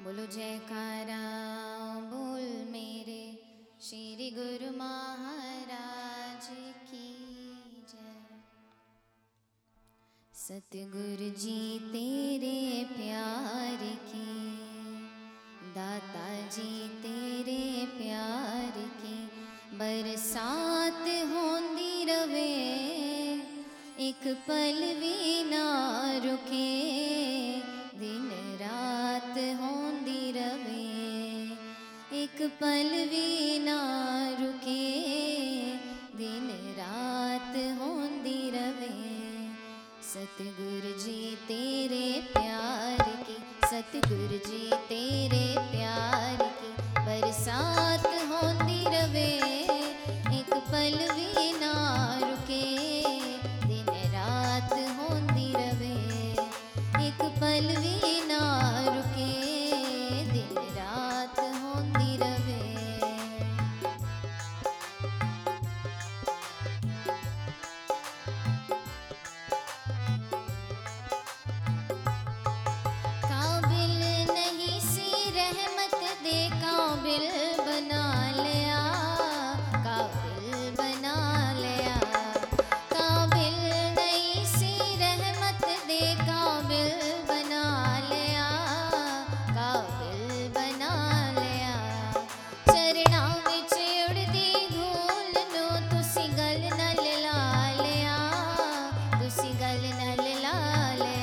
बोलो, जयकारा, बोल मेरे श्री गुरु महाराज की जय। सतगुरु जी, तेरे प्यार की, दाता जी, तेरे प्यार की, बरसात होंदी रवे, एक पल भी ना पल भी ना रुके, दिन रात होंदी रवे। सतगुरु जी तेरे प्यार की, सतगुरु जी तेरे प्यार की, बरसात होंदी रवे। एक पल भी ना रुके, दिन रात होंदी रवे। एक पल भी नल लाल